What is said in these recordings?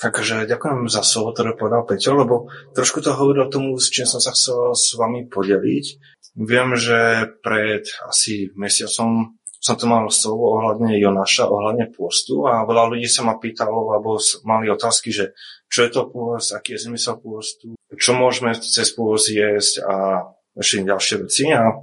Takže ďakujem za slovo, ktoré povedal Peťo, lebo trošku to hovoril tomu, s čím som sa chcel s vami podeliť. Viem, že pred asi mesiacom som tu mal slovo ohľadne Jonáša, ohľadne pôstu a veľa ľudí sa ma pýtalo, alebo mali otázky, že čo je to pôst, aký je zmysel pôstu, čo môžeme cez pôst jesť a ešte ďalšie veci. A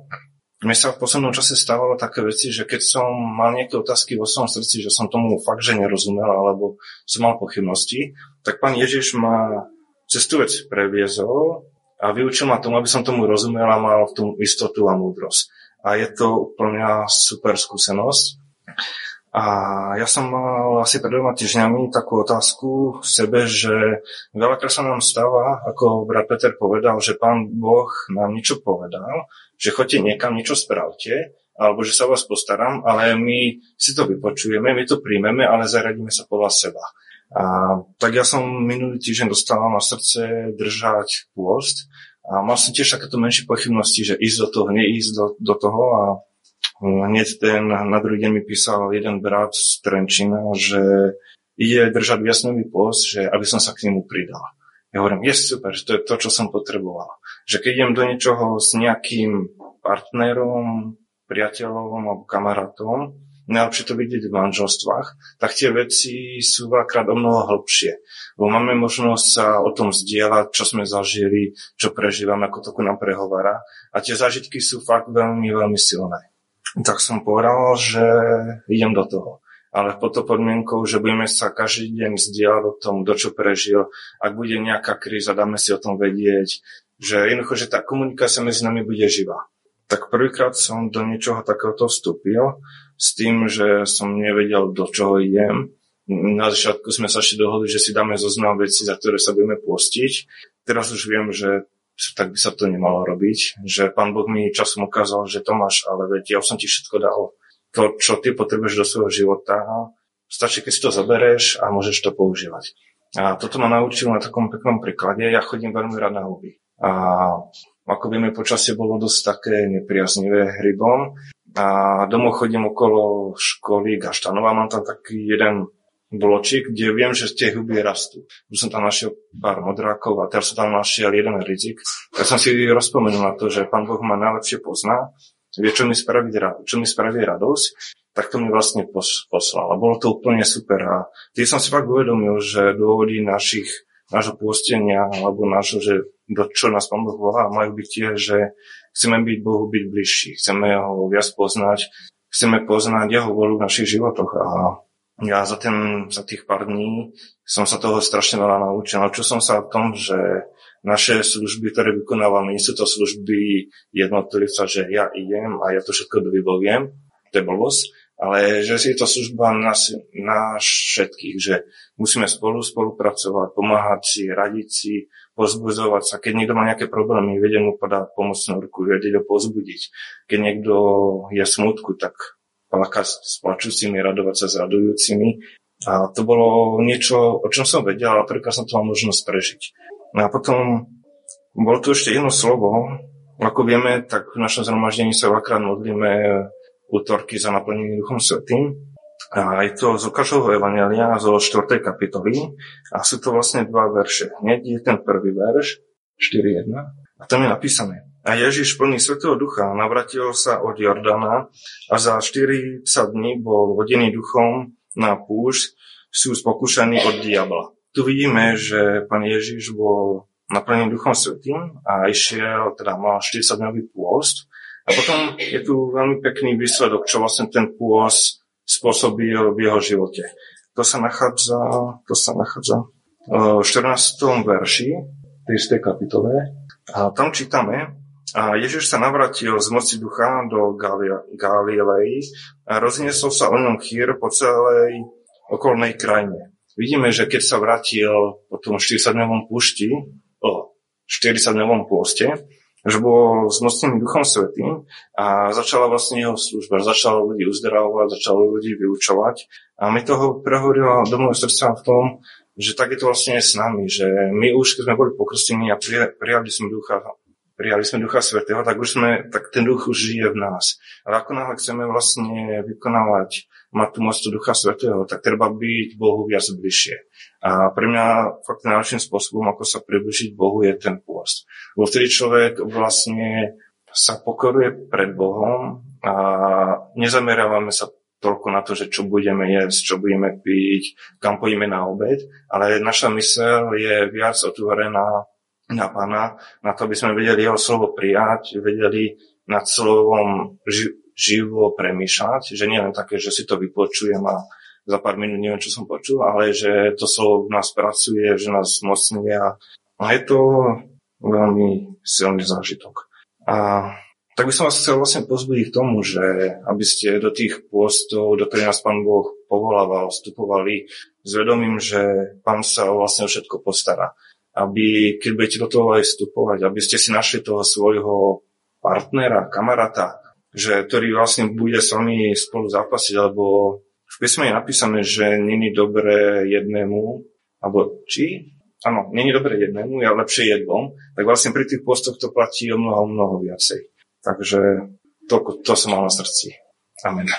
mne sa v poslednom čase stávalo také veci, že keď som mal niekto otázky vo svojom srdci, že som tomu fakt, že nerozumel, alebo som mal pochybnosti, tak pán Ježiš ma cez tú vec previezol a vyučil ma tomu, aby som tomu rozumel a mal v tom istotu a múdrosť. A je to úplne super skúsenosť. A ja som mal asi pred dvoma týždňami takú otázku v sebe, že veľakrát sa nám stáva, ako brat Peter povedal, že pán Boh nám niečo povedal, že chodte niekam, niečo spravte, alebo že sa vás postaram, ale my si to vypočujeme, my to príjmeme, ale zaradíme sa podľa seba. A, tak ja som minulý týždeň dostal na srdce držať pôst a mal som tiež takéto menšie pochybnosti, že ísť do toho, neísť do, do toho a Hneď ten, na druhý deň mi písal jeden brat z Trenčina, že ide držať viacnový post, že aby som sa k nemu pridal. Ja hovorím, je super, to je to, čo som potreboval. Že keď idem do niečoho s nejakým partnerom, priateľom alebo kamarátom, najlepšie to vidieť v manželstvách, tak tie veci sú veľakrát o mnoho hlbšie. Lebo máme možnosť sa o tom zdieľať, čo sme zažili, čo prežívame, ako to ku nám prehovára. A tie zážitky sú fakt veľmi, veľmi silné tak som povedal, že idem do toho. Ale pod to podmienkou, že budeme sa každý deň zdieľať o tom, do čo prežil. Ak bude nejaká kríza, dáme si o tom vedieť. Že jednoducho, že tá komunikácia medzi nami bude živá. Tak prvýkrát som do niečoho takéhoto vstúpil s tým, že som nevedel, do čoho idem. Na začiatku sme sa ešte dohodli, že si dáme zoznam veci, za ktoré sa budeme postiť. Teraz už viem, že tak by sa to nemalo robiť. Že pán Boh mi časom ukázal, že to máš, ale veď ja som ti všetko dal. To, čo ty potrebuješ do svojho života, stačí, keď si to zabereš a môžeš to používať. A toto ma naučil na takom peknom príklade. Ja chodím veľmi rád na huby. A ako vieme, počasie bolo dosť také nepriaznivé hrybom. A domov chodím okolo školy Gaštanova. Mám tam taký jeden bločík, kde viem, že tie huby rastú. Už som tam našiel pár modrákov a teraz som tam našiel jeden rizik. Tak som si rozpomenul na to, že pán Boh ma najlepšie pozná, vie, čo mi spraví, čo mi spraví radosť, tak to mi vlastne poslal. A bolo to úplne super. A tým som si fakt uvedomil, že dôvody našich, nášho pôstenia alebo nášho, že do čo nás Pán Boh volá, majú byť tie, že chceme byť Bohu byť bližší, chceme ho viac poznať, chceme poznať jeho volu v našich životoch. A ja za, ten, za tých pár dní som sa toho strašne veľa naučil. Naučil som sa o tom, že naše služby, ktoré vykonávame, nie sú to služby jednotlivca, že ja idem a ja to všetko vyvoliem, to je blbosť, ale že je to služba nás, nás všetkých, že musíme spolu spolupracovať, pomáhať si, radiť si, pozbudzovať sa. Keď niekto má nejaké problémy, vedieť mu podať pomocnú ruku, vedieť ho pozbudiť. Keď niekto je smutku, tak plakať s plačúcimi, radovať sa s radujúcimi. A to bolo niečo, o čom som vedel, ale prvýkrát som to mal možnosť prežiť. No a potom bolo tu ešte jedno slovo. Ako vieme, tak v našom zhromaždení sa veľakrát modlíme útorky za naplnenie Duchom Svetým. A je to z Lukášovho Evangelia zo 4. kapitoly a sú to vlastne dva verše. Hneď je ten prvý verš, 4.1 a tam je napísané a Ježiš plný Svetého Ducha navratil sa od Jordana a za 40 dní bol vodený duchom na púšť, sú spokúšaní od diabla. Tu vidíme, že pán Ježiš bol naplnený Duchom Svetým a išiel, teda mal 40-dňový pôst. A potom je tu veľmi pekný výsledok, čo vlastne ten pôst spôsobil v jeho živote. To sa nachádza, to sa nachádza v 14. verši 30. kapitole. A tam čítame, Ježiš sa navratil z moci ducha do Galilei a rozniesol sa o ňom chýr po celej okolnej krajine. Vidíme, že keď sa vrátil po tom 40-dňovom púšti, o 40-dňovom pôste, že bol s mocným duchom svetým a začala vlastne jeho služba. Začala ľudí uzdravovať, začala ľudí vyučovať. A mi toho prehovorilo do môjho srdca v tom, že tak je to vlastne s nami, že my už, keď sme boli pokrstení a prijali sme ducha prijali sme Ducha Svetého, tak už sme, tak ten duch už žije v nás. Ale ako náhle chceme vlastne vykonávať mať tú moc Ducha Svetého, tak treba byť Bohu viac bližšie. A pre mňa fakt najlepším spôsobom, ako sa približiť Bohu, je ten pôst. Lebo vtedy človek vlastne sa pokoruje pred Bohom a nezamerávame sa toľko na to, že čo budeme jesť, čo budeme piť, kam pôjdeme na obed, ale naša mysel je viac otvorená na Pána, na to, aby sme vedeli jeho slovo prijať, vedeli nad slovom ži- živo premýšľať, že nie len také, že si to vypočujem a za pár minút neviem, čo som počul, ale že to slovo v nás pracuje, že nás mocňuje a, je to veľmi silný zážitok. A tak by som vás chcel vlastne pozbudiť k tomu, že aby ste do tých pôstov, do ktorých nás Pán Boh povolával, vstupovali s vedomím, že Pán sa vlastne všetko postará. Aby, keď budete do toho aj vstupovať, aby ste si našli toho svojho partnera, kamaráta, že, ktorý vlastne bude s vami spolu zápasiť, lebo v písme je napísané, že není dobré jednému, alebo či? Áno, není dobré jednému, je lepšie jednom, tak vlastne pri tých postoch to platí o mnoho, mnoho viacej. Takže to, to som mal na srdci. Amen.